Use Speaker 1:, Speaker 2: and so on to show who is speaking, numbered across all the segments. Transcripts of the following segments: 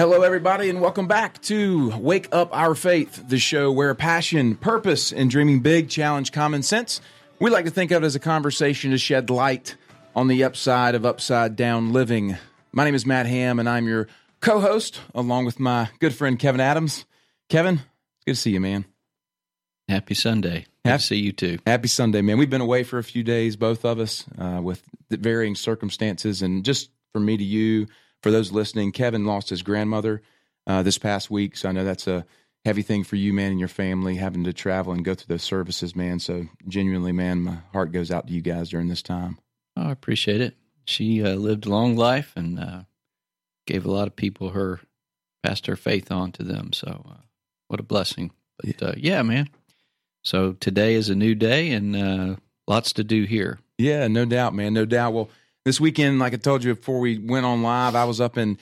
Speaker 1: Hello, everybody, and welcome back to Wake Up Our Faith, the show where passion, purpose, and dreaming big challenge common sense. We like to think of it as a conversation to shed light on the upside of upside down living. My name is Matt Ham, and I'm your co host, along with my good friend Kevin Adams. Kevin, good to see you, man.
Speaker 2: Happy Sunday. Happy to see you too.
Speaker 1: Happy Sunday, man. We've been away for a few days, both of us, uh, with varying circumstances. And just for me to you, for those listening, Kevin lost his grandmother uh, this past week, so I know that's a heavy thing for you, man, and your family having to travel and go through those services, man. So genuinely, man, my heart goes out to you guys during this time.
Speaker 2: Oh, I appreciate it. She uh, lived a long life and uh, gave a lot of people her passed her faith on to them. So uh, what a blessing. But uh, yeah, man. So today is a new day and uh, lots to do here.
Speaker 1: Yeah, no doubt, man, no doubt. Well this weekend, like I told you before we went on live, I was up in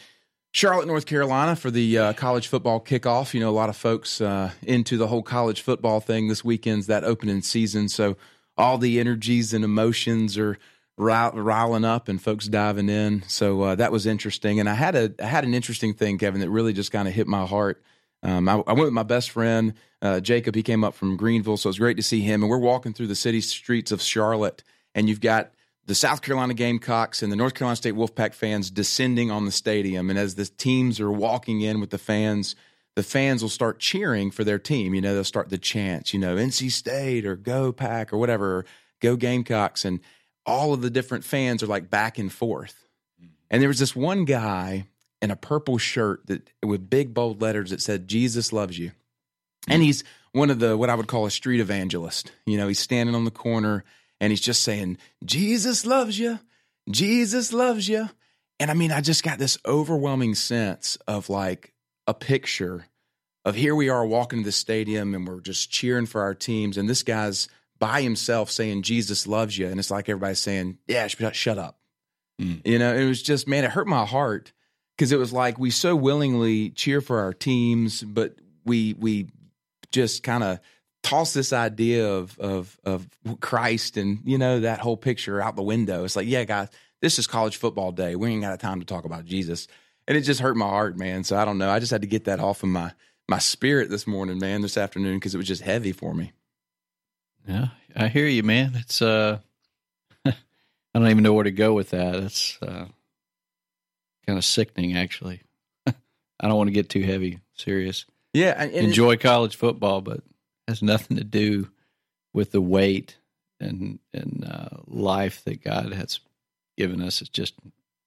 Speaker 1: Charlotte, North Carolina for the uh, college football kickoff. You know, a lot of folks uh, into the whole college football thing. This weekend's that opening season, so all the energies and emotions are riling up and folks diving in. So uh, that was interesting, and I had a I had an interesting thing, Kevin, that really just kind of hit my heart. Um, I, I, went with my best friend uh, Jacob. He came up from Greenville, so it was great to see him. And we're walking through the city streets of Charlotte, and you've got the South Carolina Gamecocks and the North Carolina State Wolfpack fans descending on the stadium. And as the teams are walking in with the fans, the fans will start cheering for their team. You know, they'll start the chants, you know, NC State or Go Pack or whatever, or Go Gamecocks. And all of the different fans are like back and forth. Mm-hmm. And there was this one guy in a purple shirt that with big bold letters that said, Jesus loves you. And mm. he's one of the what I would call a street evangelist. You know, he's standing on the corner and he's just saying, Jesus loves you. Jesus loves you. And I mean, I just got this overwhelming sense of like a picture of here we are walking to the stadium and we're just cheering for our teams. And this guy's by himself saying, Jesus loves you. And it's like everybody's saying, yeah, shut up. Mm. You know, it was just, man, it hurt my heart because it was like we so willingly cheer for our teams, but we, we just kind of toss this idea of of of Christ and you know that whole picture out the window. It's like, yeah, guys, this is college football day. We ain't got time to talk about Jesus, and it just hurt my heart, man. So I don't know. I just had to get that off of my my spirit this morning, man, this afternoon because it was just heavy for me.
Speaker 2: Yeah, I hear you, man. It's uh, I don't even know where to go with that. It's uh, kind of sickening, actually. I don't want to get too heavy, serious.
Speaker 1: Yeah,
Speaker 2: enjoy college football, but has nothing to do with the weight and and uh, life that God has given us. It's just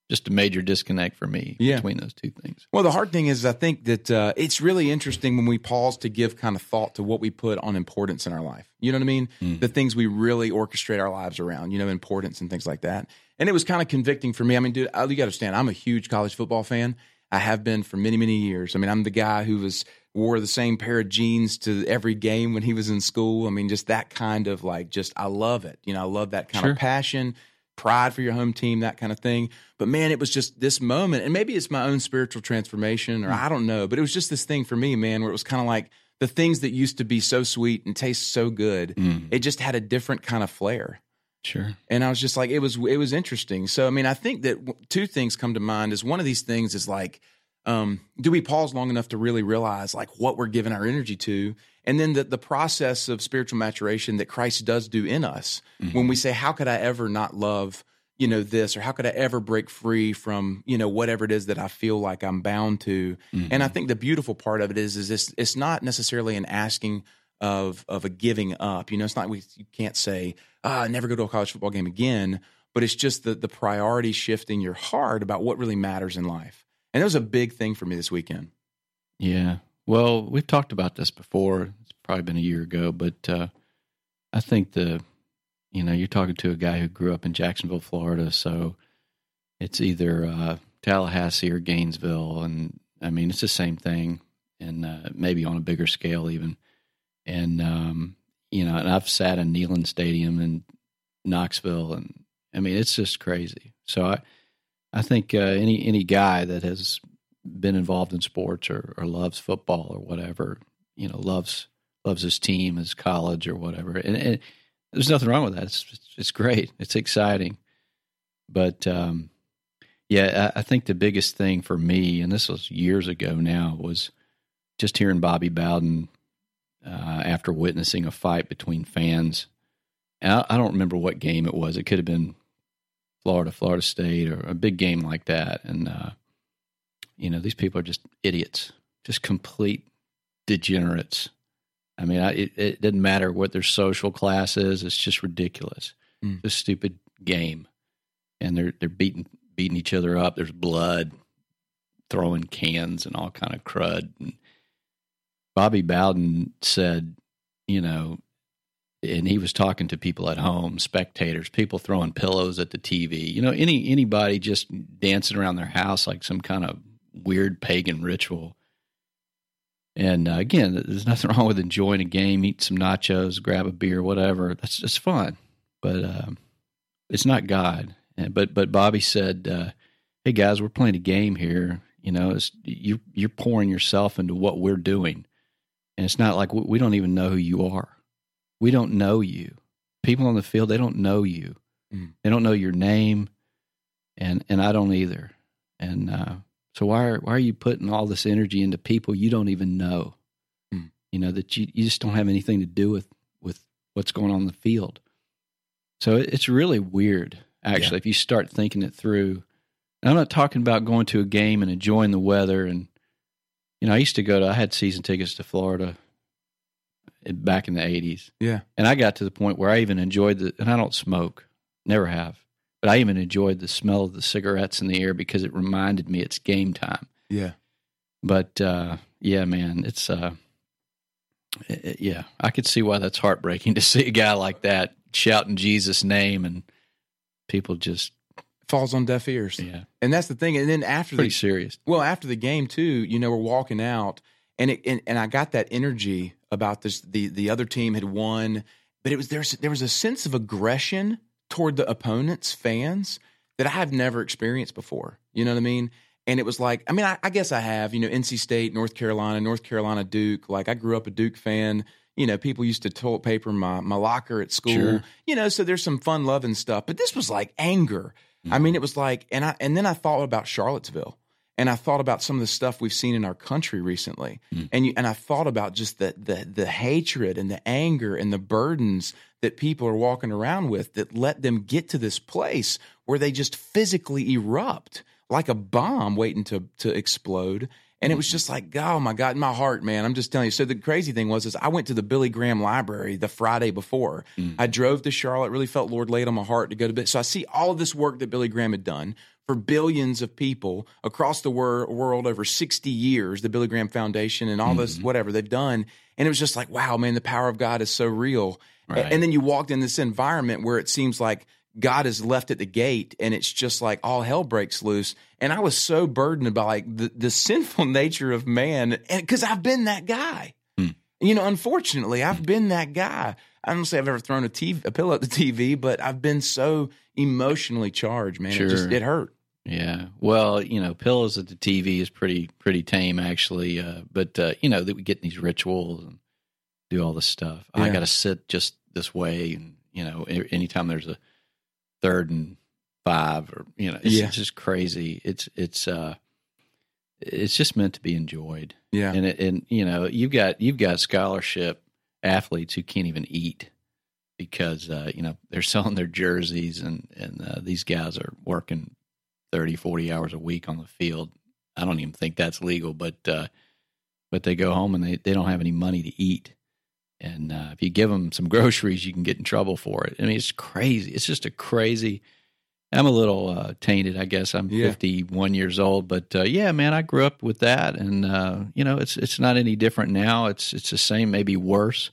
Speaker 2: just a major disconnect for me yeah. between those two things.
Speaker 1: Well, the hard thing is, I think that uh, it's really interesting when we pause to give kind of thought to what we put on importance in our life. You know what I mean? Mm. The things we really orchestrate our lives around. You know, importance and things like that. And it was kind of convicting for me. I mean, dude, you got to understand, I'm a huge college football fan. I have been for many, many years. I mean, I'm the guy who was wore the same pair of jeans to every game when he was in school. I mean, just that kind of like, just I love it. You know, I love that kind sure. of passion, pride for your home team, that kind of thing. But man, it was just this moment, and maybe it's my own spiritual transformation, or mm. I don't know, but it was just this thing for me, man, where it was kind of like the things that used to be so sweet and taste so good, mm. it just had a different kind of flair.
Speaker 2: Sure.
Speaker 1: And I was just like, it was it was interesting. So I mean, I think that two things come to mind. Is one of these things is like um, do we pause long enough to really realize like what we're giving our energy to? And then the, the process of spiritual maturation that christ does do in us mm-hmm. when we say how could i ever not love you know this? or how could i ever break free from you know whatever it is that i feel like i'm bound to? Mm-hmm. and i think the beautiful part of it is is it's, it's not necessarily an asking of of a giving up. You know it's not we you can't say ah, never go to a college football game again but it's just the the priority shifting your heart about what really matters in life and it was a big thing for me this weekend.
Speaker 2: Yeah. Well, we've talked about this before. It's probably been a year ago, but uh, I think the, you know, you're talking to a guy who grew up in Jacksonville, Florida. So it's either uh, Tallahassee or Gainesville. And I mean, it's the same thing, and uh, maybe on a bigger scale even. And, um, you know, and I've sat in Neyland Stadium in Knoxville, and I mean, it's just crazy. So I, I think uh, any any guy that has been involved in sports or, or loves football or whatever, you know, loves loves his team, his college or whatever, and, and there's nothing wrong with that. It's it's great. It's exciting, but um, Yeah, I, I think the biggest thing for me, and this was years ago now, was just hearing Bobby Bowden uh, after witnessing a fight between fans. I, I don't remember what game it was. It could have been Florida, Florida State, or a big game like that. And uh, you know, these people are just idiots, just complete degenerates. I mean, I, it, it doesn't matter what their social class is; it's just ridiculous.
Speaker 1: Mm.
Speaker 2: Stupid game, and they're they're beating beating each other up. There's blood, throwing cans and all kind of crud. And Bobby Bowden said, you know, and he was talking to people at home, spectators, people throwing pillows at the TV. You know, any anybody just dancing around their house like some kind of weird pagan ritual. And uh, again, there's nothing wrong with enjoying a game, eat some nachos, grab a beer, whatever. That's just fun, but um, it's not God. And, but but Bobby said, uh, "Hey guys, we're playing a game here. You know, you you're pouring yourself into what we're doing, and it's not like we, we don't even know who you are. We don't know you. People on the field, they don't know you.
Speaker 1: Mm.
Speaker 2: They don't know your name, and and I don't either. And uh, so why are why are you putting all this energy into people you don't even know?
Speaker 1: Mm.
Speaker 2: You know that you you just don't have anything to do with with what's going on in the field. So it- it's really weird, actually, if you start thinking it through. And I'm not talking about going to a game and enjoying the weather. And you know, I used to go to. I had season tickets to Florida back in the '80s,
Speaker 1: Yeah.
Speaker 2: and I got to the point where I even enjoyed the. And I don't smoke, never have, but I even enjoyed the smell of the cigarettes in the air because it reminded me it's game time.
Speaker 1: Yeah.
Speaker 2: But uh, yeah, man, it's uh, it- it- yeah, I could see why that's heartbreaking to see a guy like that shouting Jesus' name and people just
Speaker 1: Falls on deaf ears.
Speaker 2: yeah,
Speaker 1: And that's the thing. And then after
Speaker 2: pretty
Speaker 1: the
Speaker 2: serious.
Speaker 1: well, after the game too, you know, we're walking out and it and, and I got that energy about this the the other team had won, but it was there's there was a sense of aggression toward the opponent's fans that I have never experienced before. You know what I mean? And it was like, I mean, I, I guess I have, you know, NC State, North Carolina, North Carolina, Duke. Like I grew up a Duke fan. You know, people used to toilet paper my, my locker at school.
Speaker 2: Sure.
Speaker 1: You know, so there's some fun loving stuff. But this was like anger. I mm-hmm. mean, it was like, and I and then I thought about Charlottesville, and I thought about some of the stuff we've seen in our country recently, hmm. and you, and I thought about just the the the hatred and the anger and the burdens that people are walking around with that let them get to this place where they just physically erupt like a bomb waiting to to explode. And it was hmm. just like, oh my God, in my heart, man. I'm just telling you. So the crazy thing was, is I went to the Billy Graham Library the Friday before. Hmm. I drove to Charlotte. Really felt Lord laid on my heart to go to bed. So I see all of this work that Billy Graham had done for billions of people across the wor- world over 60 years. The Billy Graham Foundation and all this whatever they've done, and it was just like, wow, man, the power of God is so real.
Speaker 2: Right.
Speaker 1: And then you walked in this environment where it seems like God is left at the gate and it's just like all hell breaks loose. And I was so burdened by like the, the sinful nature of man. Cause I've been that guy,
Speaker 2: Hmm.
Speaker 1: you know, unfortunately I've been that guy. I don't say I've ever thrown a TV, a pillow at the TV, but I've been so emotionally charged, man. It just, it hurt.
Speaker 2: Yeah. Well, you know, pillows at the TV is pretty pretty tame actually. Uh, but uh, you know that we get in these rituals and do all this stuff. I got to sit just this way, and you know, anytime there's a third and five, or you know, it's,
Speaker 1: Yeah.
Speaker 2: it's just crazy. It's it's uh, it's just meant to be enjoyed.
Speaker 1: Yeah.
Speaker 2: And it, and you know, you've got you've got scholarship athletes who can't even eat because uh, you know they're selling their jerseys and and uh, these guys are working 30 40 hours a week on the field. I don't even think that's legal but uh, but they go home and they, they don't have any money to eat. And uh, if you give them some groceries you can get in trouble for it. I mean it's crazy. It's just a crazy i'm a little uh, tainted i guess i'm
Speaker 1: Yeah.
Speaker 2: 51 years old but uh, yeah man i grew up with that and uh, you know it's it's not any different now it's it's the same maybe worse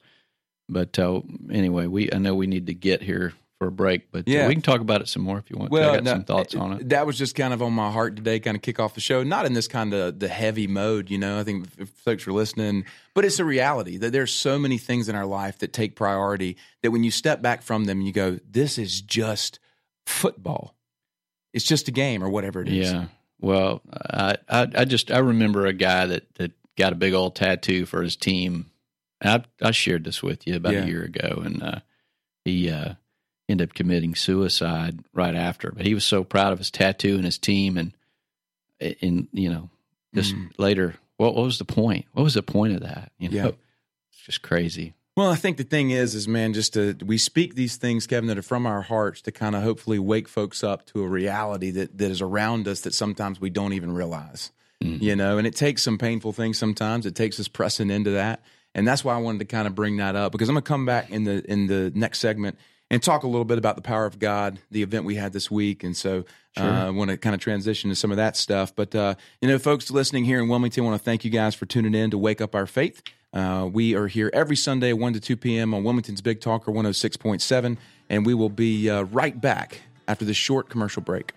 Speaker 2: but uh, anyway we i know we need to get here for a break but uh,
Speaker 1: Yeah.
Speaker 2: we can talk about it some more if you want to. i got
Speaker 1: no,
Speaker 2: some thoughts on it
Speaker 1: That was just kind of on my heart today, kind of kick off the show. Not in this kind of the heavy mode, you know. I think if folks are listening, but it's a reality that there's so many things in our life that take priority that when you step back from them, you go, "This is just football. It's just a game or whatever it is."
Speaker 2: Yeah. Well, I, I I just I remember a guy that that got a big old tattoo for his team. I I shared this with you about
Speaker 1: Yeah.
Speaker 2: a year ago, and uh, he uh, ended up committing suicide right after. But he was so proud of his tattoo and his team, and in you know just mm. later what, what was the point what was the point of that you know yeah. it's just crazy
Speaker 1: well, I think the thing is, is man, just to we speak these things, Kevin, that are from our hearts to kind of hopefully wake folks up to a reality that that is around us that sometimes we don't even realize. Mm-hmm. You know, and it takes some painful things sometimes. It takes us pressing into that, and that's why I wanted to kind of bring that up because I'm gonna come back in the in the next segment and talk a little bit about the power of God, the event we had this week, and so uh, sure. uh, I want to kind of transition to some of that stuff. But uh, you know, folks listening here in Wilmington, I want to thank you guys for tuning in to Wake Up Our Faith. Uh, we are here every Sunday, 1 to 2 p.m. on Wilmington's Big Talker 106.7, and we will be uh, right back after this short commercial break.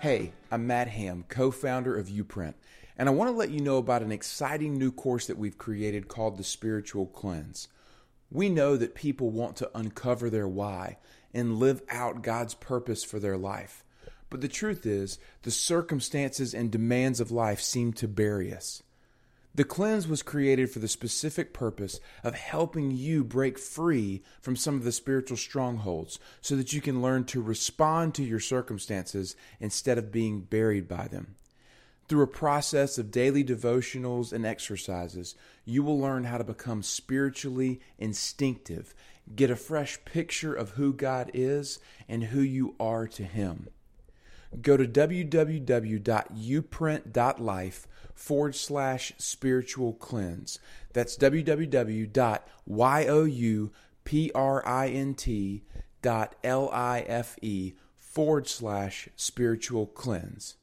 Speaker 1: Hey, I'm Matt Ham, co founder of Uprint, and I want to let you know about an exciting new course that we've created called the Spiritual Cleanse. We know that people want to uncover their why and live out God's purpose for their life. But the truth is, the circumstances and demands of life seem to bury us. The cleanse was created for the specific purpose of helping you break free from some of the spiritual strongholds so that you can learn to respond to your circumstances instead of being buried by them. Through a process of daily devotionals and exercises, you will learn how to become spiritually instinctive, get a fresh picture of who God is and who you are to Him go to www.uprint.life forward slash spiritual cleanse. That's www.uprint.life forward slash spiritual cleanse.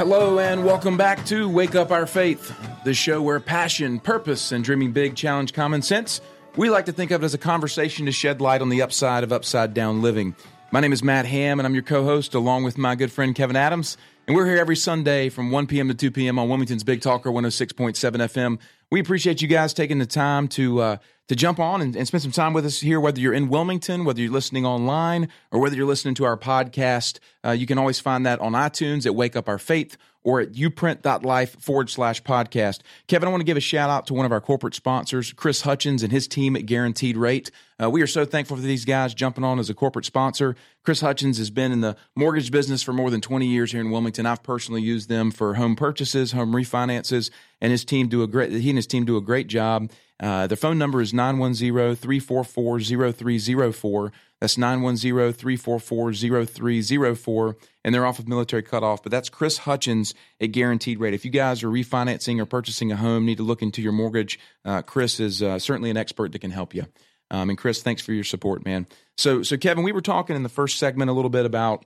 Speaker 1: Hello, and welcome back to Wake Up Our Faith, the show where passion, purpose, and dreaming big challenge common sense. We like to think of it as a conversation to shed light on the upside of upside down living. My name is Matt Ham, and I'm your co host, along with my good friend Kevin Adams. And we're here every Sunday from 1 p.m. to 2 p.m. on Wilmington's Big Talker 106.7 FM. We appreciate you guys taking the time to uh, to jump on and, and, spend some time with us here, whether you're in Wilmington, whether you're listening online, or whether you're listening to our podcast. Uh, you can always find that on iTunes at Wake Up Our Faith or at uprint.life forward slash podcast. Kevin, I want to give a shout out to one of our corporate sponsors, Chris Hutchins and his team at Guaranteed Rate. Uh, we are so thankful for these guys jumping on as a corporate sponsor. Chris Hutchins has been in the mortgage business for more than 20 years here in Wilmington. I've personally used them for home purchases, home refinances, and his team do a great, he and his team do a great job. Uh, their phone number is 910 344 0304. That's 910 344 0304. And they're off of military cutoff. But that's Chris Hutchins at Guaranteed Rate. If you guys are refinancing or purchasing a home, need to look into your mortgage, uh, Chris is uh, certainly an expert that can help you. Um, and Chris, thanks for your support, man. So, so Kevin, we were talking in the first segment a little bit about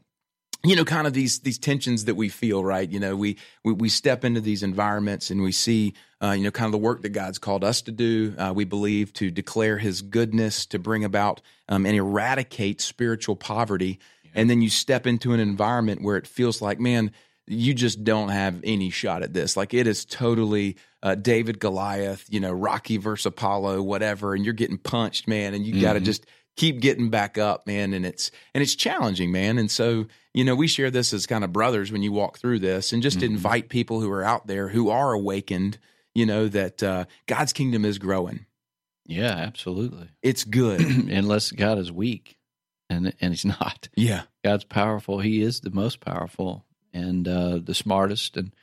Speaker 1: you know kind of these these tensions that we feel right you know we we, we step into these environments and we see uh, you know kind of the work that god's called us to do uh, we believe to declare his goodness to bring about um, and eradicate spiritual poverty yeah. and then you step into an environment where it feels like man you just don't have any shot at this like it is totally uh, david goliath you know rocky versus apollo whatever and you're getting punched man and you mm-hmm. got to just keep getting back up, man. And it's and it's challenging, man. And so you know we share this as kind of brothers when you walk through this, and just mm-hmm. invite people who are out there who are awakened. You know that uh, God's kingdom is growing.
Speaker 2: Yeah, absolutely.
Speaker 1: It's good
Speaker 2: unless God is weak, and and He's not.
Speaker 1: Yeah,
Speaker 2: God's powerful. He is the most powerful and uh, the smartest, and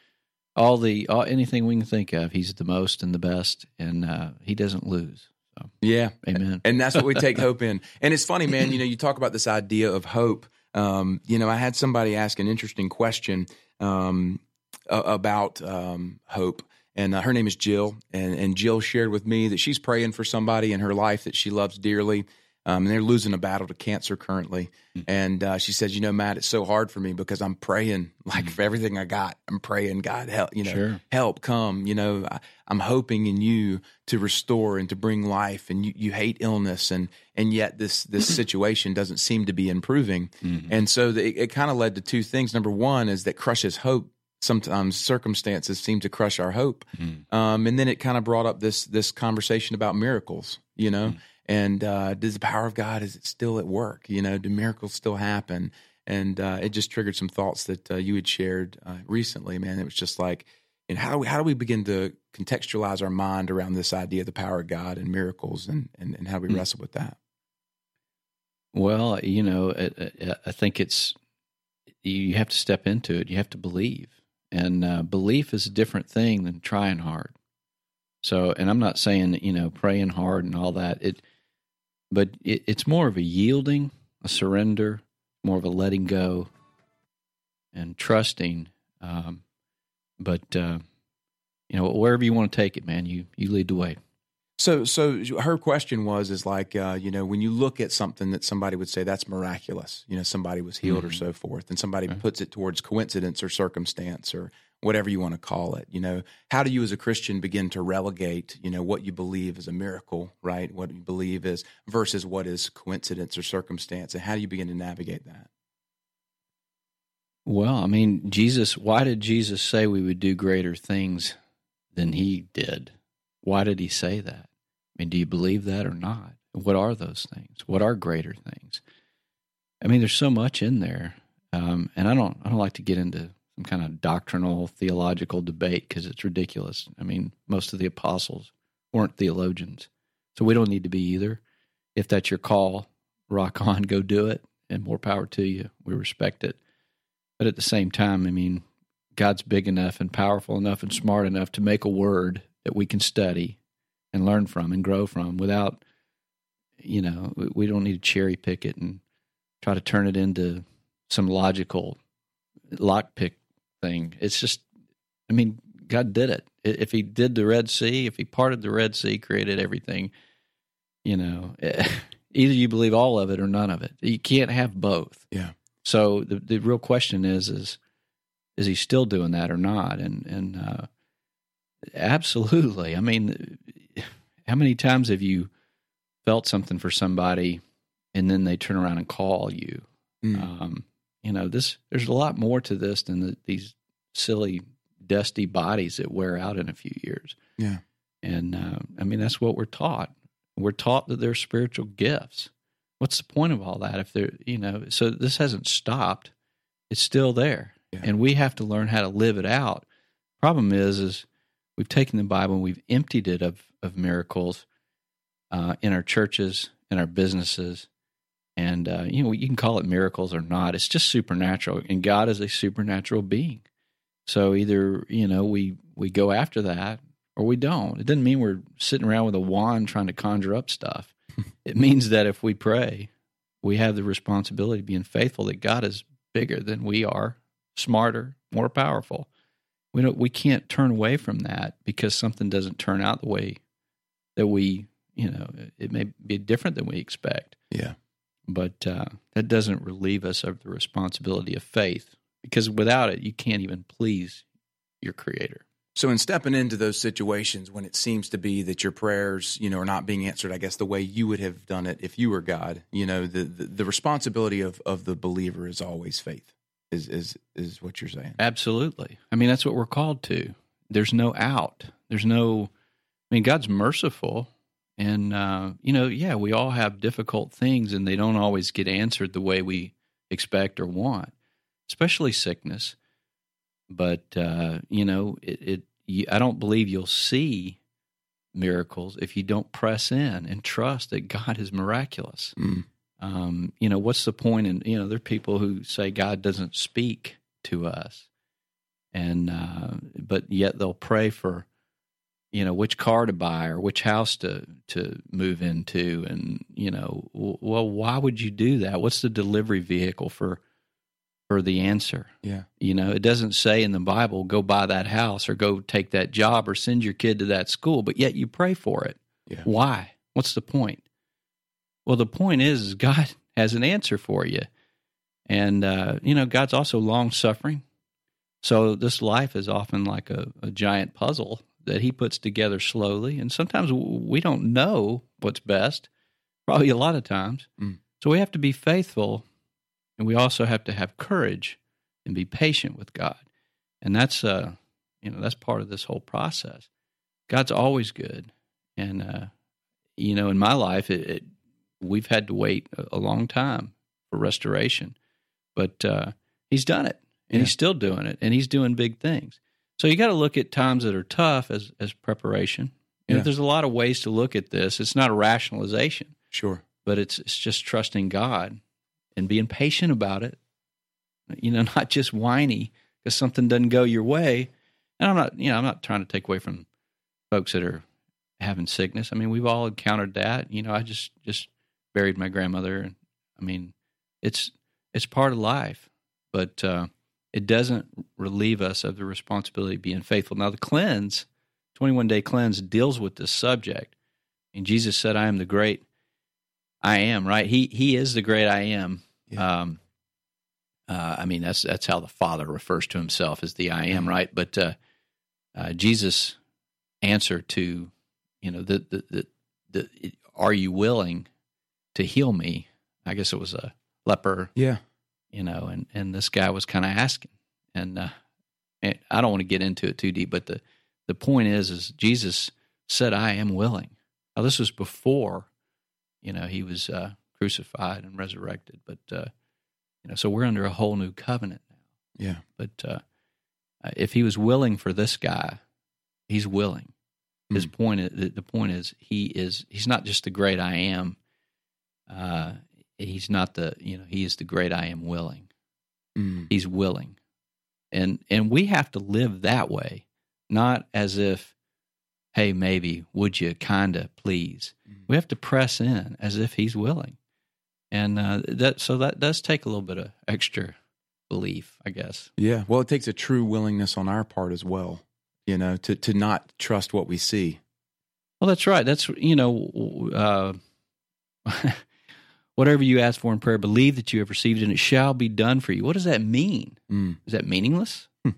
Speaker 2: all the all, anything we can think of. He's the most and the best, and uh, He doesn't lose.
Speaker 1: So, yeah, amen. And that's what we take hope in. And it's funny, man. You know, you talk about this idea of hope. Um, you know, I had somebody ask an interesting question um, about um, hope, and uh, her name is Jill. And, and Jill shared with me that she's praying for somebody in her life that she loves dearly, um, and they're losing a battle to cancer currently. Mm-hmm. And uh, she says, "You know, Matt, it's so hard for me because I'm praying like mm-hmm. for everything I got. I'm praying, God help, you know, sure. help come. You know, I, am hoping in you to restore and to bring life. And you, you hate illness, and and yet this this situation doesn't seem to be improving. Mm-hmm. And so the, it, it kind of led to two things. Number one is that crushes hope sometimes circumstances seem to crush our hope. Mm. Um, and then it kind of brought up this this conversation about miracles, you know, mm. And uh, does the power of God is it still at work? You know, do miracles still happen? and uh, it just triggered some thoughts that uh, you had shared uh, recently. Man, it was just like, and how do we how do we begin to contextualize our mind around this idea of the power of God and miracles, and and, and how do we mm. wrestle with that?
Speaker 2: Well, you know, I, I think it's you have to step into it. You have to believe, and uh, belief is a different thing than trying hard. So, and I'm not saying you know praying hard and all that. It, but it, it's more of a yielding, a surrender, more of a letting go, and trusting. Um, but uh, you know, wherever you want to take it, man, you you lead the way.
Speaker 1: So, so her question was, is like, uh, you know, when you look at something that somebody would say that's miraculous, you know, somebody was healed mm-hmm. or so forth, and somebody okay. puts it towards coincidence or circumstance or whatever you want to call it, you know, how do you as a Christian begin to relegate, you know, what you believe is a miracle, right? What you believe is versus what is coincidence or circumstance, and how do you begin to navigate that?
Speaker 2: Well, I mean, Jesus, why did Jesus say we would do greater things than he did? Why did he say that? Mean, do you believe that or not? What are those things? What are greater things? I mean, there's so much in there, um, and I don't I don't like to get into some kind of doctrinal theological debate because it's ridiculous. I mean, most of the apostles weren't theologians, so we don't need to be either. If that's your call, rock on, go do it, and more power to you. We respect it, but at the same time, I mean, God's big enough and powerful enough and smart enough to make a word that we can study and learn from and grow from without you know we don't need to cherry pick it and try to turn it into some logical lockpick thing. It's just i mean god did it. If he did the red sea if he parted the red sea created everything you know either you believe all of it or none of it. You can't have both.
Speaker 1: Yeah.
Speaker 2: So the the real question is is is he still doing that or not? And and uh absolutely. I mean how many times have you felt something for somebody and then they turn around and call you? Mm. Um, you know, this there's a lot more to this than the, these silly, dusty bodies that wear out in a few years.
Speaker 1: Yeah,
Speaker 2: and uh, I mean that's what we're taught. We're taught that they're spiritual gifts. What's the point of all that if they're you know? So this hasn't stopped; it's still there, yeah. and we have to learn how to live it out. Problem is, is we've taken the Bible and we've emptied it of of miracles uh, in our churches, in our businesses, and uh, you know you can call it miracles or not. It's just supernatural, and God is a supernatural being. So either you know we we go after that or we don't. It doesn't mean we're sitting around with a wand trying to conjure up stuff. it means that if we pray, we have the responsibility of being faithful that God is bigger than we are, smarter, more powerful. We don't we can't turn away from that because something doesn't turn out the way that we, you know, it may be different than we expect.
Speaker 1: Yeah.
Speaker 2: But uh, that doesn't relieve us of the responsibility of faith because without it, you can't even please your Creator.
Speaker 1: So, in stepping into those situations when it seems to be that your prayers, you know, are not being answered, I guess the way you would have done it if you were God, you know, the the, the responsibility of of the believer is always faith. Is is is what you're saying?
Speaker 2: Absolutely. I mean, that's what we're called to. There's no out. There's no I mean, God's merciful. And, uh, you know, yeah, we all have difficult things and they don't always get answered the way we expect or want, especially sickness. But, uh, you know, it, it, I don't believe you'll see miracles if you don't press in and trust that God is miraculous. Mm. Um, you know, what's the point? And, you know, there are people who say God doesn't speak to us. And, uh, but yet they'll pray for you know which car to buy or which house to to move into and you know well why would you do that what's the delivery vehicle for for the answer
Speaker 1: yeah
Speaker 2: you know it doesn't say in the bible go buy that house or go take that job or send your kid to that school but yet you pray for it
Speaker 1: yeah.
Speaker 2: why what's the point well the point is, is god has an answer for you and uh, you know god's also long suffering so this life is often like a, a giant puzzle that he puts together slowly. And sometimes we don't know what's best, probably a lot of times. Mm. So we have to be faithful and we also have to have courage and be patient with God. And that's uh you know, that's part of this whole process. God's always good. And uh you know, in my life it, it we've had to wait a, long time for restoration. but uh, he's done it, and
Speaker 1: Yeah.
Speaker 2: he's still doing it, and he's doing big things. So you got to look at times that are tough as as preparation. You know,
Speaker 1: Yeah.
Speaker 2: there's a lot of ways to look at this. It's not a rationalization,
Speaker 1: Sure.
Speaker 2: but it's it's just trusting God and being patient about it. You know, not just whiny because something doesn't go your way. And I'm not, you know, I'm not trying to take away from folks that are having sickness. I mean, we've all encountered that. You know, I just just buried my grandmother, and I mean, it's it's part of life, but uh, it doesn't relieve us of the responsibility of being faithful. Now, the cleanse, 21 day cleanse, deals with this subject, and Jesus said, "I am the great I am." Right? He He is the great I am.
Speaker 1: Yeah.
Speaker 2: Um, uh, I mean, that's that's how the Father refers to Himself as the I am. Right? But uh, uh, Jesus' answer to you know the the, the the are you willing to heal me? I guess it was a leper
Speaker 1: Yeah.
Speaker 2: you know, and and this guy was kind of asking, and, uh, and I don't want to get into it too deep, but the the point is, is Jesus said, "I am willing." Now this was before, you know, he was uh, crucified and resurrected, but uh, you know, so we're under a whole new covenant now.
Speaker 1: Yeah.
Speaker 2: But uh, if he was willing for this guy, he's willing. His
Speaker 1: Mm.
Speaker 2: point, is, the point is, he is. He's not just the great I am. Uh, he's not the. You know, he is the great I am willing.
Speaker 1: Mm.
Speaker 2: He's willing, and and we have to live that way, not as if, hey, maybe would you kind of please.
Speaker 1: Mhm.
Speaker 2: We have to press in as if he's willing, and uh, that so that does take a little bit of extra belief, I guess.
Speaker 1: Yeah. Well, it takes a true willingness on our part as well, you know, to, to not trust what we see.
Speaker 2: Well, that's right. That's you know, uh, whatever you ask for in prayer, believe that you have received and it shall be done for you. What does that mean?
Speaker 1: Mm.
Speaker 2: Is that meaningless?
Speaker 1: Hmm.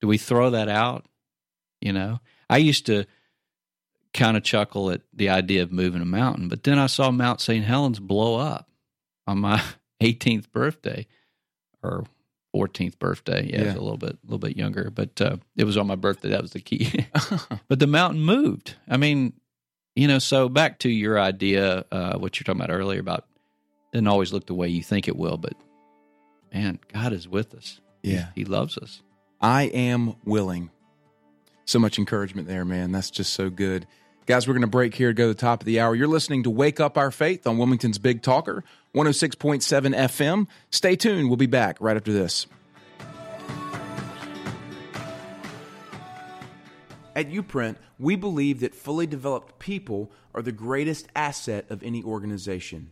Speaker 2: Do we throw that out? You know, I used to kind of chuckle at the idea of moving a mountain, but then I saw Mount St. Helens blow up on my 18th birthday or 14th birthday. Yeah, it was
Speaker 1: Yeah.
Speaker 2: a little bit, a little bit younger, but uh, it was on my birthday. That was the key. but the mountain moved. I mean, you know, so back to your idea, uh, what you're talking about earlier about doesn't always look the way you think it will, but man, God is with us.
Speaker 1: yeah.
Speaker 2: He loves us.
Speaker 1: I am willing. So much encouragement there, man. That's just so good. Guys, we're going to break here to go to the top of the hour. You're listening to Wake Up Our Faith on Wilmington's Big Talker, 106.7 FM. Stay tuned. We'll be back right after this. At Uprint, we believe that fully developed people are the greatest asset of any organization.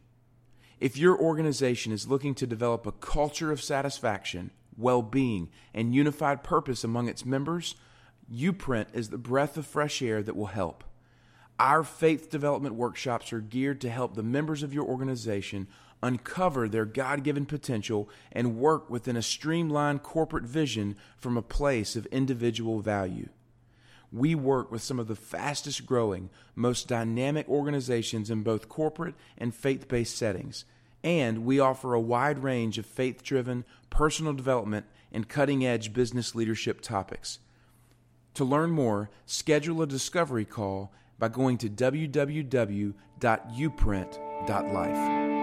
Speaker 1: If your organization is looking to develop a culture of satisfaction, well being, and unified purpose among its members, Uprint is the breath of fresh air that will help. Our faith development workshops are geared to help the members of your organization uncover their God given potential and work within a streamlined corporate vision from a place of individual value. We work with some of the fastest growing, most dynamic organizations in both corporate and faith based settings, and we offer a wide range of faith driven personal development and cutting edge business leadership topics. To learn more, schedule a discovery call by going to www.uprint.life.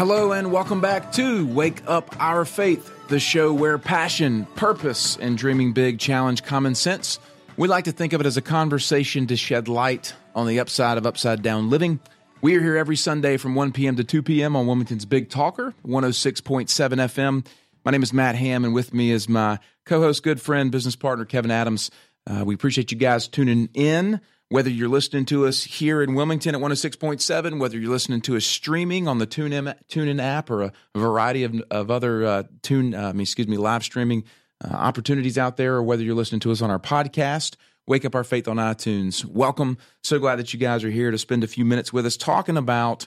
Speaker 1: Hello, and welcome back to Wake Up Our Faith, the show where passion, purpose, and dreaming big challenge common sense. We like to think of it as a conversation to shed light on the upside of upside down living. We are here every Sunday from 1 p.m. to 2 p.m. on Wilmington's Big Talker, 106.7 FM. My name is Matt Ham, and with me is my co host, good friend, business partner, Kevin Adams. Uh, we appreciate you guys tuning in, whether you're listening to us here in Wilmington at 106.7, whether you're listening to us streaming on the TuneIn, TuneIn app or a variety of, of other uh, tune, uh, excuse me, live streaming uh, opportunities out there, or whether you're listening to us on our podcast. Wake Up Our Faith on iTunes. Welcome. So glad that you guys are here to spend a few minutes with us talking about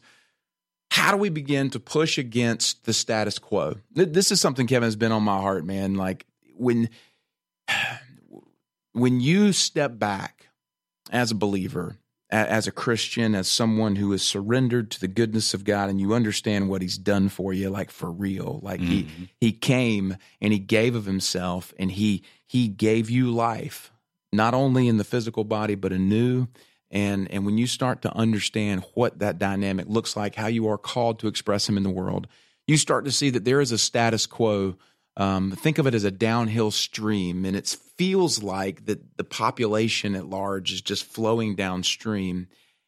Speaker 1: how do we begin to push against the status quo. This is something Kevin has been on my heart, man. Like when when you step back as a believer, as a Christian, as someone who has surrendered to the goodness of God and you understand what he's done for you like for real. Like he mm-hmm. he came and he gave of himself and he he gave you life not only in the physical body, but anew. And, and when you start to understand what that dynamic looks like, how you are called to express Him in the world, you start to see that there is a status quo. Um, think of it as a downhill stream, and it feels like that the population at large is just flowing downstream,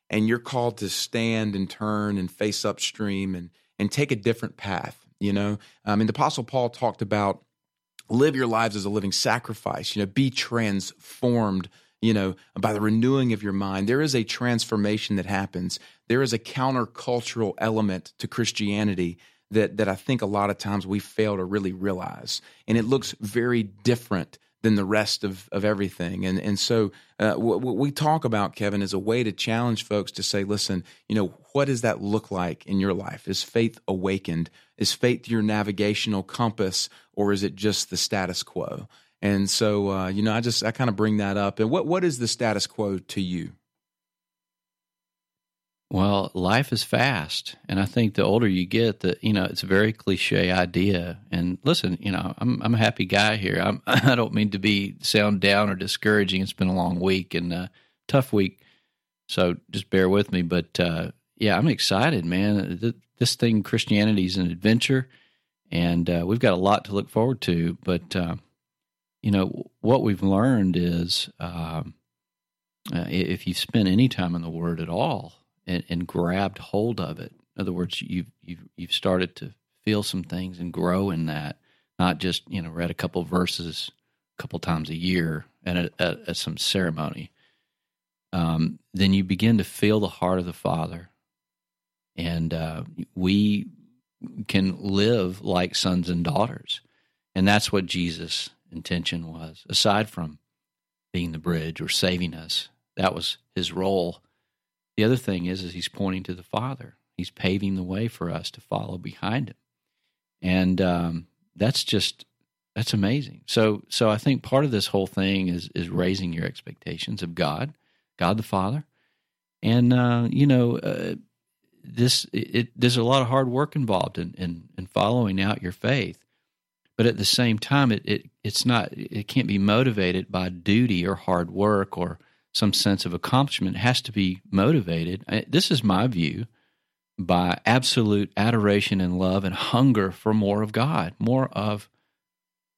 Speaker 1: and you're called to stand and turn and face upstream and and take a different path. You know, I mean, the Apostle Paul talked about live your lives as a living sacrifice. You know, be transformed. You know, by the renewing of your mind, there is a transformation that happens. There is a countercultural element to Christianity that that I think a lot of times we fail to really realize, and it looks very different than the rest of, of everything. And and so uh, what, what, we talk about, Kevin, is a way to challenge folks to say, listen, you know, what does that look like in your life? Is faith awakened? Is faith your navigational compass, or is it just the status quo? And so, uh, you know, I just I kind of bring that up. And what what is the status quo to you?
Speaker 2: Well, life is fast, and I think the older you get, the you know it's a very cliche idea. And listen, you know, I'm I'm a happy guy here. I'm I don't mean to be sound down or discouraging. It's been a long week and a tough week, so just bear with me. But uh, yeah, I'm excited, man. This thing, Christianity, is an adventure, and uh, we've got a lot to look forward to. But uh, you know what we've learned is, um, uh, if you've spent any time in the Word at all and, and grabbed hold of it. In other words, you've you've you've started to feel some things and grow in that, not just you know read a couple verses a couple times a year at, at, at some ceremony. Um, then you begin to feel the heart of the Father, and uh, we can live like sons and daughters, and that's what Jesus' intention was. Aside from being the bridge or saving us, that was his role the other thing is, is he's pointing to the Father. He's paving the way for us to follow behind him, and um, that's just that's amazing. So, so I think part of this whole thing is is raising your expectations of God, God the Father, and uh, you know, uh, this it, there's a lot of hard work involved in, in in following out your faith, but at the same time, it, it it's not it can't be motivated by duty or hard work or some sense of accomplishment has to be motivated. This is my view by absolute adoration and love and hunger for more of God, more of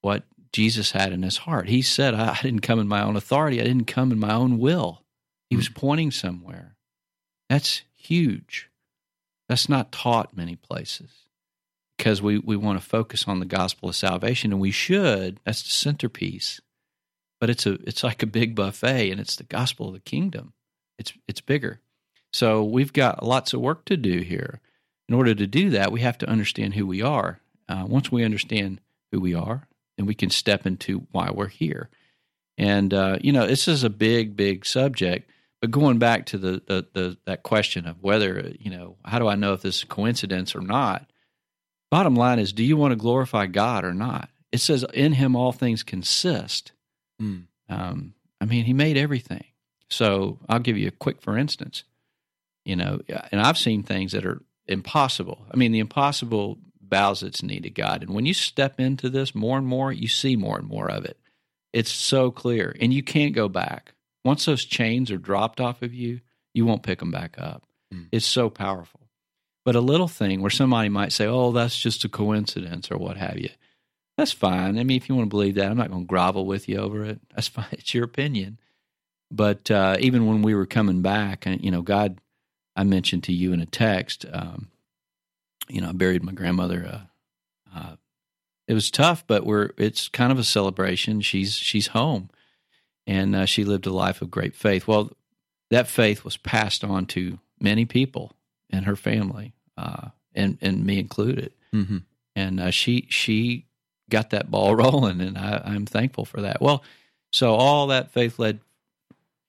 Speaker 2: what Jesus had in his heart. He said, I didn't come in my own authority, I didn't come in my own will. He was pointing somewhere. That's huge. That's not taught many places because we, we want to focus on the gospel of salvation, and we should. That's the centerpiece but it's a it's like a big buffet and it's the gospel of the kingdom. It's it's bigger. So we've got lots of work to do here. In order to do that we have to understand who we are. Uh, once we understand who we are then we can step into why we're here. And uh, you know this is a big big subject but going back to the, the, the that question of whether you know how do i know if this is a coincidence or not? Bottom line is do you want to glorify god or not? It says in him all things consist Mm. Um, I mean, he made everything. So I'll give you a quick for instance. You know, and I've seen things that are impossible. I mean, the impossible bows its knee to God. And when you step into this more and more, you see more and more of it. It's so clear, and you can't go back. Once those chains are dropped off of you, you won't pick them back up. Mm. It's so powerful. But a little thing where somebody might say, oh, that's just a coincidence or what have you. That's fine. I mean, if you want to believe that, I'm not going to grovel with you over it. That's fine. It's your opinion. But uh, even when we were coming back, and you know, God, I mentioned to you in a text, um, you know, I buried my grandmother. Uh, uh, it was tough, but we're it's kind of a celebration. She's she's home, and uh, she lived a life of great faith. Well, that faith was passed on to many people in her family, uh, and and me included. Mm-hmm. And uh, she she got that ball rolling, and I, I'm thankful for that. Well, so all that faith led,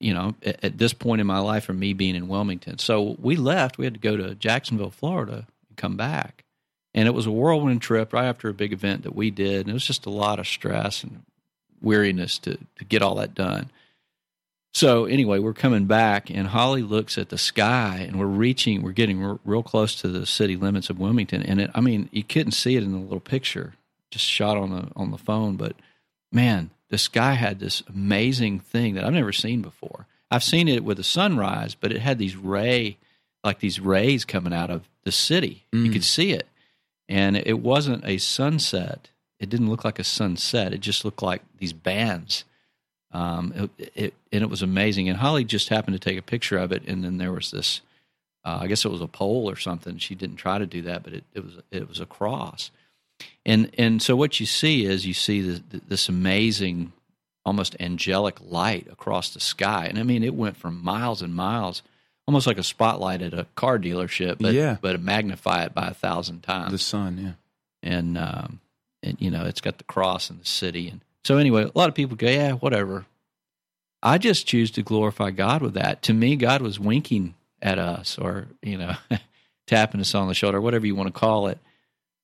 Speaker 2: you know, at, at, this point in my life, for me being in Wilmington. So we left. We had to go to Jacksonville, Florida, and come back, and it was a whirlwind trip right after a big event that we did, and it was just a lot of stress and weariness to to get all that done. So anyway, we're coming back, and Holly looks at the sky, and we're reaching, we're getting r- real close to the city limits of Wilmington, and it, I mean, you couldn't see it in the little picture, just shot on the on the phone. But man, this guy had this amazing thing that I've never seen before. I've seen it with a sunrise, but it had these ray, like these rays coming out of the city. Mm. You could see it, and it wasn't a sunset. It didn't look like a sunset. It just looked like these bands. Um, it, it, and it was amazing. And Holly just happened to take a picture of it, and then there was this. Uh, I guess it was a pole or something. She didn't try to do that, but it, it was it was a cross. And and so what you see is you see this, this amazing, almost angelic light across the sky. And I mean, it went from miles and miles almost like a spotlight at a car dealership, but yeah. but magnify it by a thousand times.
Speaker 1: The sun, yeah,
Speaker 2: and um, and you know it's got the cross in the city, and so anyway, a lot of people go, yeah, whatever. I just choose to glorify God with that. To me, God was winking at us, or you know, tapping us on the shoulder, whatever you want to call it.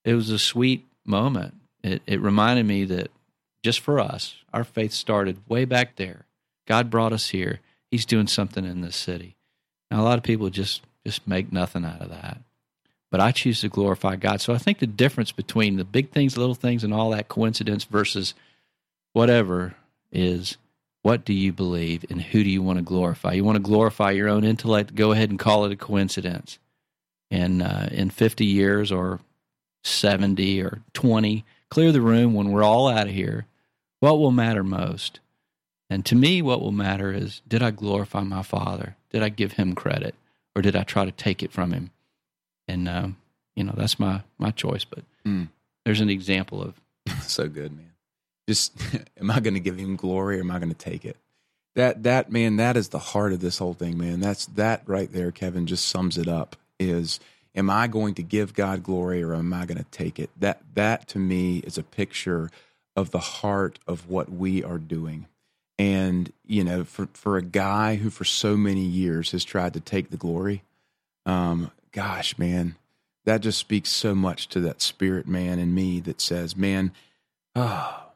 Speaker 2: It was a sweet moment. It, it reminded me that just for us, our faith started way back there. God brought us here. He's doing something in this city now, a lot of people just just make nothing out of that. But I choose to glorify God. So I think the difference between the big things, little things, and all that coincidence versus whatever is what do you believe and who do you want to glorify? You want to glorify your own intellect, go ahead and call it a coincidence. And uh, in 50 years or 70 or 20, clear the room when we're all out of here. What will matter most? And to me, what will matter is did I glorify my Father? Did I give him credit? Or did I try to take it from him? And, um, you know, that's my, my choice. But mm. there's an example of.
Speaker 1: so good, man. Just, am I going to give him glory or am I going to take it? That, that, man, that is the heart of this whole thing, man. That's, that right there, Kevin, just sums it up is, am I going to give God glory or am I going to take it? That, that to me is a picture of the heart of what we are doing and, you know, for, for a guy who for so many years has tried to take the glory, um, gosh, man, that just speaks so much to that spirit man in me that says, man, oh,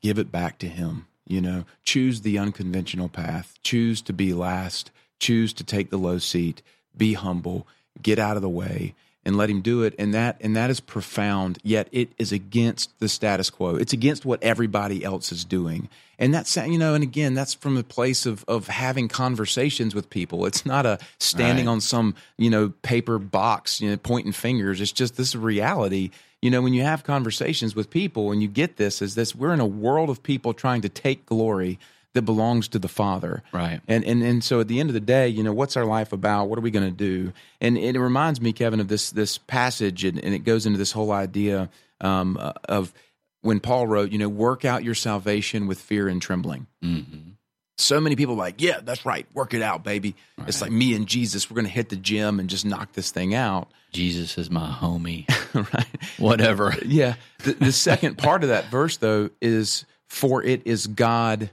Speaker 1: give it back to him. You know, choose the unconventional path, choose to be last, choose to take the low seat, be humble, get out of the way, and let him do it. And that and that is profound yet it is against the status quo. It's against what everybody else is doing. And that's you know and again that's from a place of of having conversations with people. It's not a standing right. on some you know paper box you know pointing fingers. It's just this reality. You know when you have conversations with people and you get this is this we're in a world of people trying to take glory that belongs to the Father.
Speaker 2: Right.
Speaker 1: And and and so at the end of the day, you know, what's our life about? What are we going to do? And it reminds me, Kevin, of this this passage, and, and it goes into this whole idea um, uh, of when Paul wrote, you know, work out your salvation with fear and trembling. Mm-hmm. So many people like, yeah, that's right, work it out, baby. Right. It's like me and Jesus, we're going to hit the gym and just knock this thing out.
Speaker 2: Jesus is my homie, right? Whatever.
Speaker 1: Yeah. The, the second part of that verse, though, is for it is God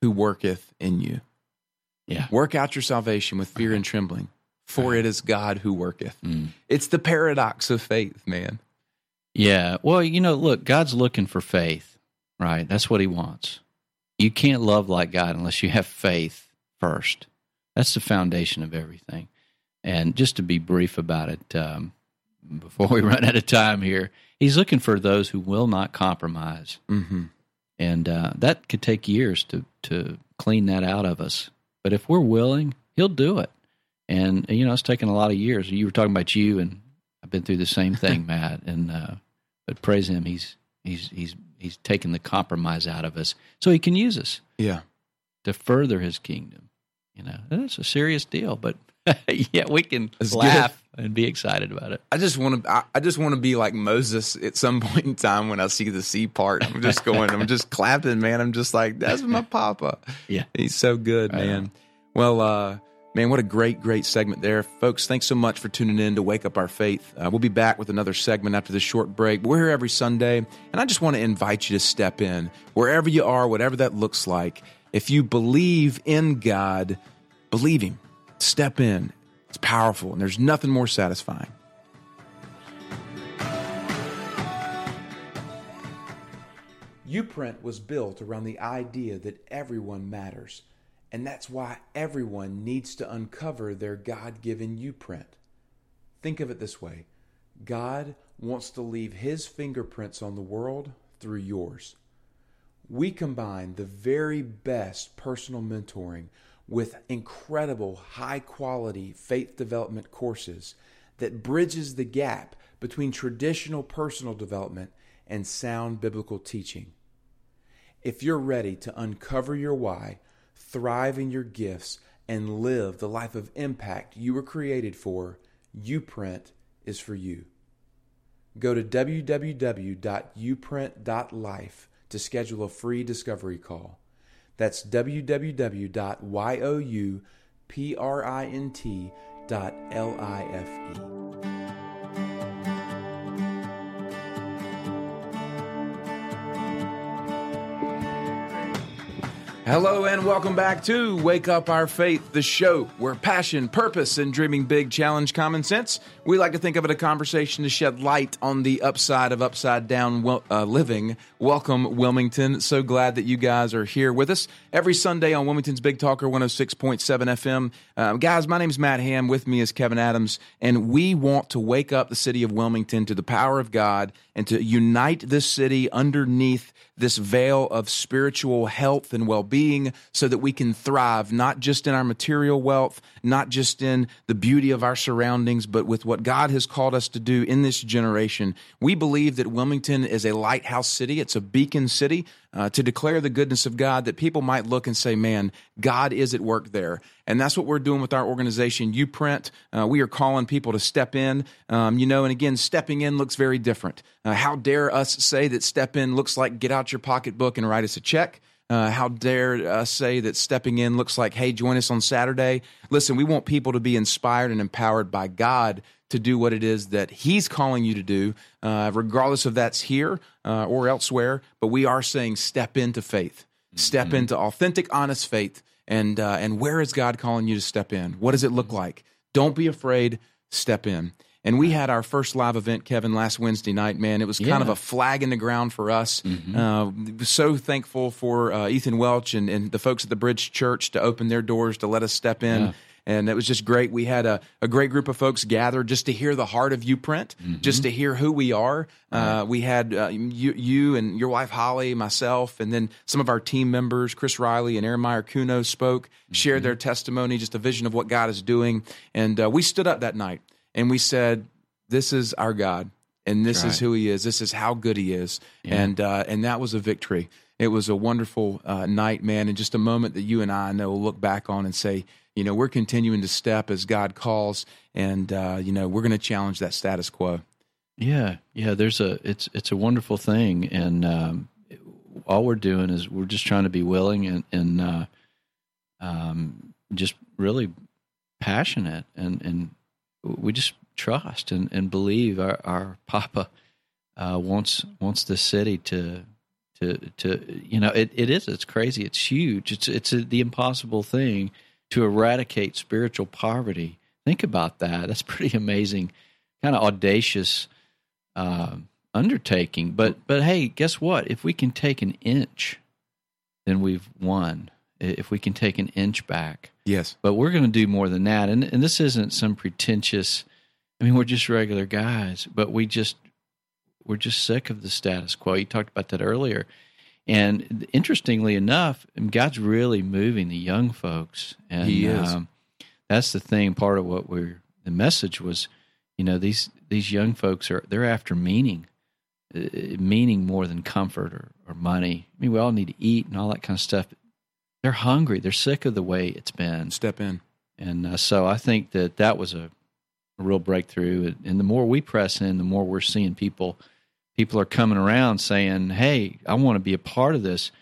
Speaker 1: who worketh in you.
Speaker 2: Yeah.
Speaker 1: Work out your salvation with fear and trembling, for it is God who worketh. Mm. It's the paradox of faith, man.
Speaker 2: Yeah. Well, you know, look, God's looking for faith, right? That's what he wants. You can't love like God unless you have faith first. That's the foundation of everything. And just to be brief about it, um, before we run out of time here, he's looking for those who will not compromise. Mm-hmm and uh, that could take years to to clean that out of us. But if we're willing, He'll do it. And you know, it's taken a lot of years. You were talking about you, and I've been through the same thing, Matt. And uh, but praise Him, He's He's He's He's taken the compromise out of us, so He can use us.
Speaker 1: Yeah,
Speaker 2: to further His kingdom. You know, that's a serious deal, but yeah, we can laugh and be excited about it.
Speaker 1: I just want to. I just want to be like Moses at some point in time when I see the sea part. I'm just going. I'm just clapping, man. I'm just like, that's my papa.
Speaker 2: Yeah,
Speaker 1: he's so good, right man. On. Well, uh, man, what a great, great segment there, folks. Thanks so much for tuning in to Wake Up Our Faith. Uh, we'll be back with another segment after this short break. We're here every Sunday, and I just want to invite you to step in wherever you are, whatever that looks like. If you believe in God, believe Him Step in. It's powerful, and there's nothing more satisfying. Uprint was built around the idea that everyone matters, and that's why everyone needs to uncover their God given Uprint. Think of it this way God wants to leave His fingerprints on the world through yours. we combine the very best personal mentoring with incredible high quality faith development courses that bridges the gap between traditional personal development and sound biblical teaching. If you're ready to uncover your why, thrive in your gifts, and live the life of impact you were created for, Uprint is for you. Go to www.uprint.life to schedule a free discovery call. That's www.youprint.life. Hello and welcome back to Wake Up Our Faith, the show where passion, purpose, and dreaming big challenge common sense. We like to think of it a conversation to shed light on the upside of upside down uh, living. Welcome, Wilmington. So glad that you guys are here with us every Sunday on Wilmington's Big Talker 106.7 FM. Uh, guys, my name is Matt Ham. With me is Kevin Adams, and we want to wake up the city of Wilmington to the power of God and to unite this city underneath this veil of spiritual health and well being so that we can thrive, not just in our material wealth, not just in the beauty of our surroundings, but with what God has called us to do in this generation. We believe that Wilmington is a lighthouse city, it's a beacon city uh, to declare the goodness of God that people might look and say, man, God is at work there. And that's what we're doing with our organization, Uprint. Uh, we are calling people to step in. Um, you know, and again, stepping in looks very different. Uh, how dare us say that step in looks like get out your pocketbook and write us a check? Uh, how dare us say that stepping in looks like, hey, join us on Saturday? Listen, we want people to be inspired and empowered by God to do what it is that He's calling you to do, uh, regardless of that's here uh, or elsewhere. But we are saying step into faith, step mm-hmm. into authentic, honest faith. And, uh, and where is God calling you to step in? What does it look like? Don't be afraid, step in. And we had our first live event, Kevin, last Wednesday night. Man, it was kind yeah. of a flag in the ground for us. Mm-hmm. Uh, so thankful for uh, Ethan Welch and, and, the folks at the Bridge Church to open their doors to let us step in. Yeah and it was just great. We had a, a great group of folks gathered just to hear the heart of Uprint, mm-hmm. just to hear who we are. Right. Uh, we had uh, you, you, and your wife Holly, myself, and then some of our team members, Chris Riley and Aaron Meyer Kuno, spoke, mm-hmm. shared their testimony, just a vision of what God is doing, and uh, we stood up that night and we said, "This is our God." And this right. is who he is. This is how good he is, yeah. and uh, and that was a victory. It was a wonderful uh, night, man, and just a moment that you and I know will look back on and say, you know, we're continuing to step as God calls, and uh, you know, we're going to challenge that status quo.
Speaker 2: Yeah, yeah. There's a it's it's a wonderful thing, and um, all we're doing is we're just trying to be willing and, and uh, um, just really passionate, and and we just trust and, and believe our, our Papa uh, wants wants the city to to to you know it, it is it's crazy it's huge it's it's a, the impossible thing to eradicate spiritual poverty. Think about that. That's pretty amazing, kind of audacious uh, undertaking. But but hey, guess what? If we can take an inch, then we've won. If we can take an inch back,
Speaker 1: yes.
Speaker 2: But we're going to do more than that. And and this isn't some pretentious. I mean, we're just regular guys, but we just we're just sick of the status quo. You talked about that earlier. And interestingly enough, God's really moving the young folks. And
Speaker 1: he is. Um,
Speaker 2: that's the thing. Part of what we're the message was, you know, these these young folks are they're after meaning, uh, meaning more than comfort or, or money. I mean, we all need to eat and all that kind of stuff. They're hungry. They're sick of the way it's been.
Speaker 1: Step in.
Speaker 2: And uh, so I think that that was a, a real breakthrough. And the more we press in, the more we're seeing people people are coming around saying, "Hey, I want to be a part of this."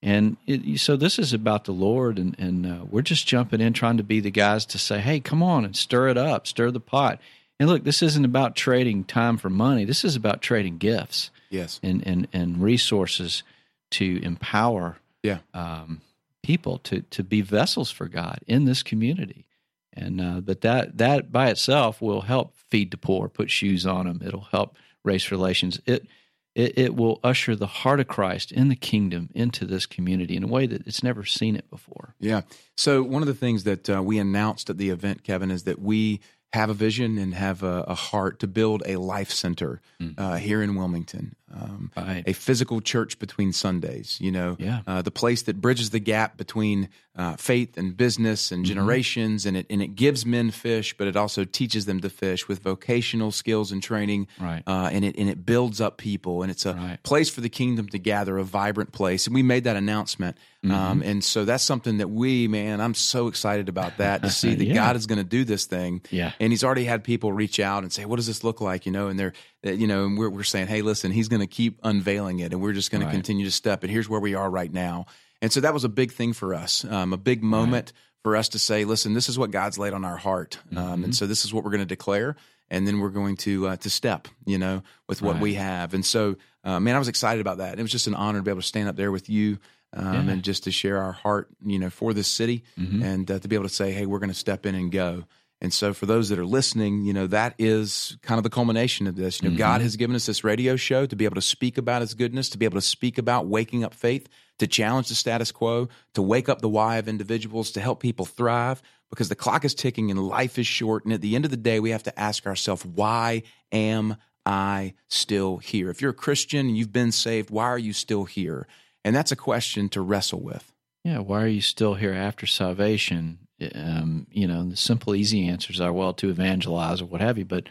Speaker 2: And it, so this is about the Lord, and, and uh, we're just jumping in, trying to be the guys to say, "Hey, come on and stir it up, stir the pot." And look, this isn't about trading time for money. This is about trading gifts,
Speaker 1: yes,
Speaker 2: and and and resources to empower,
Speaker 1: yeah,
Speaker 2: um, people to to be vessels for God in this community. And uh, but that that by itself will help feed the poor, put shoes on them. It'll help race relations. It, it, it will usher the heart of Christ in the kingdom into this community in a way that it's never seen it before.
Speaker 1: Yeah. So one of the things that uh, we announced at the event, Kevin, is that we have a vision and have a, a heart to build a life center mm-hmm. uh, here in Wilmington. Um,
Speaker 2: Right.
Speaker 1: a physical church between Sundays. You know,
Speaker 2: Yeah.
Speaker 1: uh, the place that bridges the gap between uh, faith and business and
Speaker 2: Mm-hmm.
Speaker 1: generations, and it and it gives men fish, but it also teaches them to fish with vocational skills and training.
Speaker 2: Right.
Speaker 1: Uh, and it and it builds up people, and it's a
Speaker 2: Right.
Speaker 1: place for the kingdom to gather, a vibrant place. And we made that announcement,
Speaker 2: Mm-hmm.
Speaker 1: um, and so that's something that we, man, I'm so excited about that to see that
Speaker 2: Yeah.
Speaker 1: God is going to do this thing.
Speaker 2: Yeah.
Speaker 1: And He's already had people reach out and say, "What does this look like?" You know, and they're, you know, and we're we're saying, "Hey, listen, He's going to keep unveiling it, and we're just going
Speaker 2: Right.
Speaker 1: to continue to step. And here's where we are right now." And so that was a big thing for us, um, a big moment for us to say, "Listen, this is what God's laid on our heart, um,
Speaker 2: Mm-hmm.
Speaker 1: and so this is what we're going to declare." And then we're going to uh, to step, you know, with what
Speaker 2: Right.
Speaker 1: we have. And so, uh, man, I was excited about that. It was just an honor to be able to stand up there with you, um,
Speaker 2: Yeah.
Speaker 1: and just to share our heart, you know, for this city,
Speaker 2: Mm-hmm.
Speaker 1: and uh, to be able to say, "Hey, we're going to step in and go." And so, for those that are listening, you know, that is kind of the culmination of this. You know, mm-hmm. God has given us this radio show to be able to speak about His goodness, to be able to speak about waking up faith, to challenge the status quo, to wake up the why of individuals, to help people thrive, because the clock is ticking and life is short. And at the end of the day, we have to ask ourselves, why am I still here? If you're a Christian and you've been saved, why are you still here? And that's a question to wrestle with.
Speaker 2: Yeah, why are you still here after salvation? Um, you know, the simple, easy answers are well to evangelize or what have you. But,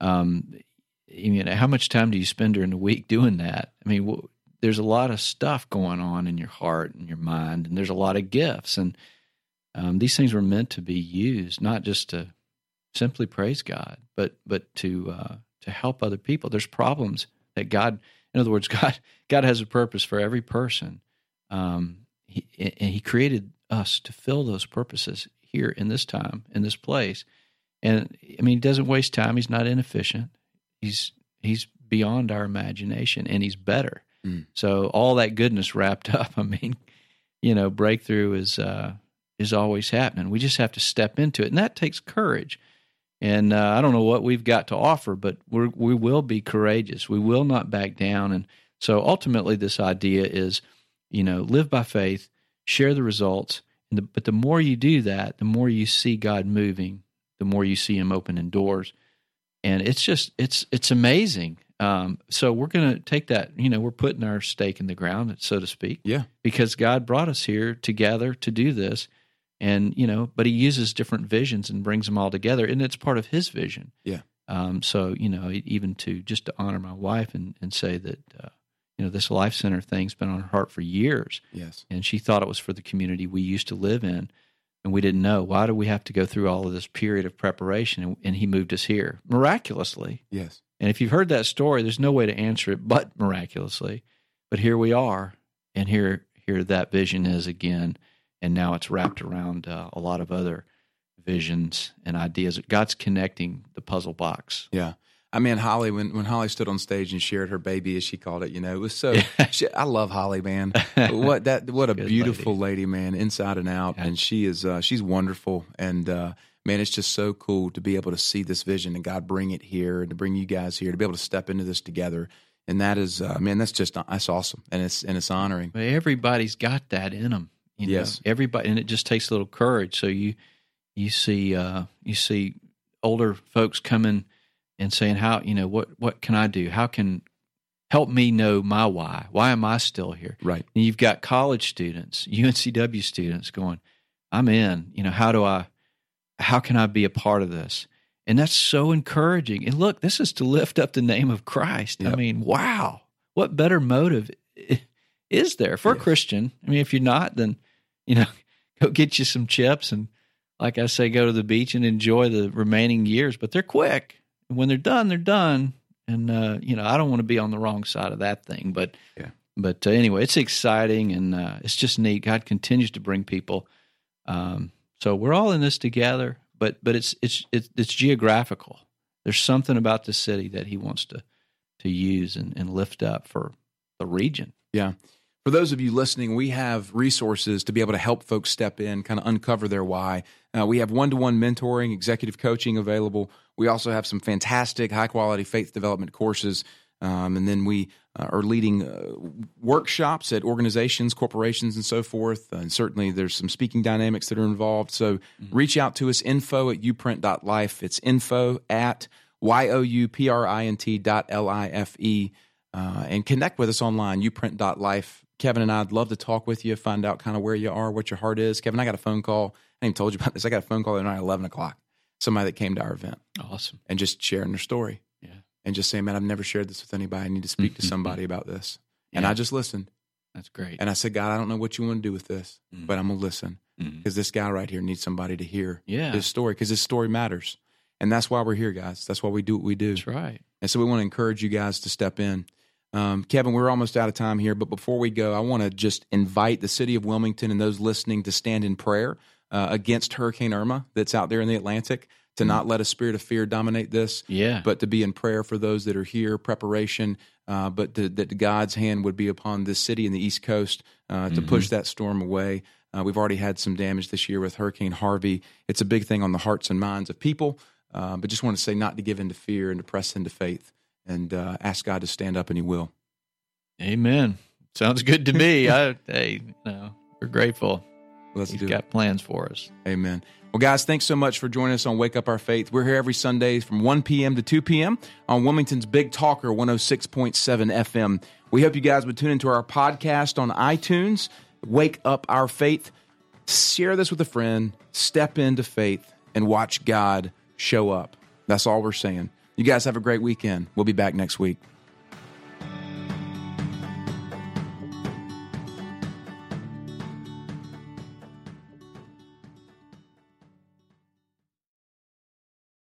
Speaker 2: um, you know, how much time do you spend during the week doing that? I mean, there's a lot of stuff going on in your heart and your mind, and there's a lot of gifts, and um, these things were meant to be used not just to simply praise God, but but to uh, to help other people. There's problems that God, in other words, God God has a purpose for every person. Um, he, and He created us to fill those purposes here in this time, in this place. And I mean, He doesn't waste time. He's not inefficient. He's He's beyond our imagination, and He's better.
Speaker 1: Mm.
Speaker 2: So all that goodness wrapped up. I mean, you know, breakthrough is uh, is always happening. We just have to step into it, and that takes courage. And uh, I don't know what we've got to offer, but we we will be courageous. We will not back down. And so ultimately, this idea is, you know, live by faith, share the results. And the, but the more you do that, the more you see God moving, the more you see Him opening doors, and it's just it's it's amazing. Um, so we're going to take that. You know, we're putting our stake in the ground, so to speak
Speaker 1: Yeah.
Speaker 2: because God brought us here together to do this. And, you know, but he uses different visions and brings them all together. And it's part of his vision.
Speaker 1: Yeah.
Speaker 2: Um, so, you know, even to just to honor my wife and, and say that, uh, you know, this Life Center thing's been on her heart for years.
Speaker 1: Yes.
Speaker 2: And she thought it was for the community we used to live in. And we didn't know. Why do we have to go through all of this period of preparation? And, and he moved us here miraculously.
Speaker 1: Yes.
Speaker 2: And if you've heard that story, there's no way to answer it but miraculously. But here we are, and here here that vision is again, and now it's wrapped around uh, a lot of other visions and ideas. God's connecting the puzzle box.
Speaker 1: Yeah. I mean, Holly, when, when Holly stood on stage and shared her baby, as she called it, you know, it was so. she, I love Holly, man. What that? What a beautiful lady. man, inside and out,
Speaker 2: Yeah.
Speaker 1: and she is. Uh, she's wonderful, and uh, man, it's just so cool to be able to see this vision and God bring it here, and to bring you guys here, to be able to step into this together, and that is, uh, man, that's just that's awesome, and it's and it's honoring.
Speaker 2: But everybody's got that in them. You know?
Speaker 1: Yes.
Speaker 2: everybody, and it just takes a little courage. So you you see uh, you see older folks coming and saying, "How you know what what can I do? How can help me know my why? Why am I still here?"
Speaker 1: Right.
Speaker 2: And you've got college students, UNCW students going, "I'm in. You know, how do I? How can I be a part of this?" And that's so encouraging. And look, this is to lift up the name of Christ. I mean, wow, what better motive is there for a Christian? I mean, if you're not, then you know, go get you some chips and, like I say, go to the beach and enjoy the remaining years. But they're quick. When they're done, they're done. And uh, you know, I don't want to be on the wrong side of that thing. But
Speaker 1: Yeah.
Speaker 2: but uh, anyway, it's exciting and uh, it's just neat. God continues to bring people. Um, so we're all in this together. But but it's it's it's, it's geographical. There's something about the city that He wants to to use and, and lift up for the region.
Speaker 1: Yeah. For those of you listening, we have resources to be able to help folks step in, kind of uncover their why. Uh, we have one to one mentoring, executive coaching available. We also have some fantastic, high quality faith development courses. Um, and then we uh, are leading uh, workshops at organizations, corporations, and so forth. Uh, and certainly there's some speaking dynamics that are involved. So reach out to us, info at uprint.life. It's info at Y O U P R I N T dot L I F E. uh, and connect with us online, uprint.life. Kevin and I'd love to talk with you, find out kind of where you are, what your heart is. Kevin, I got a phone call. I even told you about this. I got a phone call tonight at 11 o'clock. Somebody that came to our event.
Speaker 2: Awesome.
Speaker 1: And just sharing their story.
Speaker 2: Yeah.
Speaker 1: And just saying, man, I've never shared this with anybody. I need to speak to somebody about this. And
Speaker 2: Yeah.
Speaker 1: I just listened.
Speaker 2: That's great.
Speaker 1: And I said, God, I don't know what you want to do with this,
Speaker 2: Mm.
Speaker 1: but I'm going to listen
Speaker 2: Mm.
Speaker 1: because this guy right here needs somebody to hear
Speaker 2: Yeah.
Speaker 1: his story because his story matters. And that's why we're here, guys. That's why we do what we do.
Speaker 2: That's right.
Speaker 1: And so we want to encourage you guys to step in. Um, Kevin, we're almost out of time here, but before we go, I want to just invite the city of Wilmington and those listening to stand in prayer uh, against Hurricane Irma that's out there in the Atlantic, to not let a spirit of fear dominate this,
Speaker 2: Yeah.
Speaker 1: but to be in prayer for those that are here, preparation, uh, but to, that God's hand would be upon this city and the East Coast uh, to push that storm away. Uh, we've already had some damage this year with Hurricane Harvey. It's a big thing on the hearts and minds of people, uh, but just want to say not to give into fear and to press into faith and uh, ask God to stand up, and He will.
Speaker 2: Amen. Sounds good to me. I, hey, you know, we're grateful.
Speaker 1: Let's
Speaker 2: He's
Speaker 1: do
Speaker 2: got plans for us.
Speaker 1: Amen. Well, guys, thanks so much for joining us on Wake Up Our Faith. We're here every Sunday from 1 p.m. to 2 p.m. on Wilmington's Big Talker 106.7 FM. We hope you guys would tune into our podcast on iTunes, Wake Up Our Faith. Share this with a friend, step into faith, and watch God show up. That's all we're saying. You guys have a great weekend. We'll be back next week.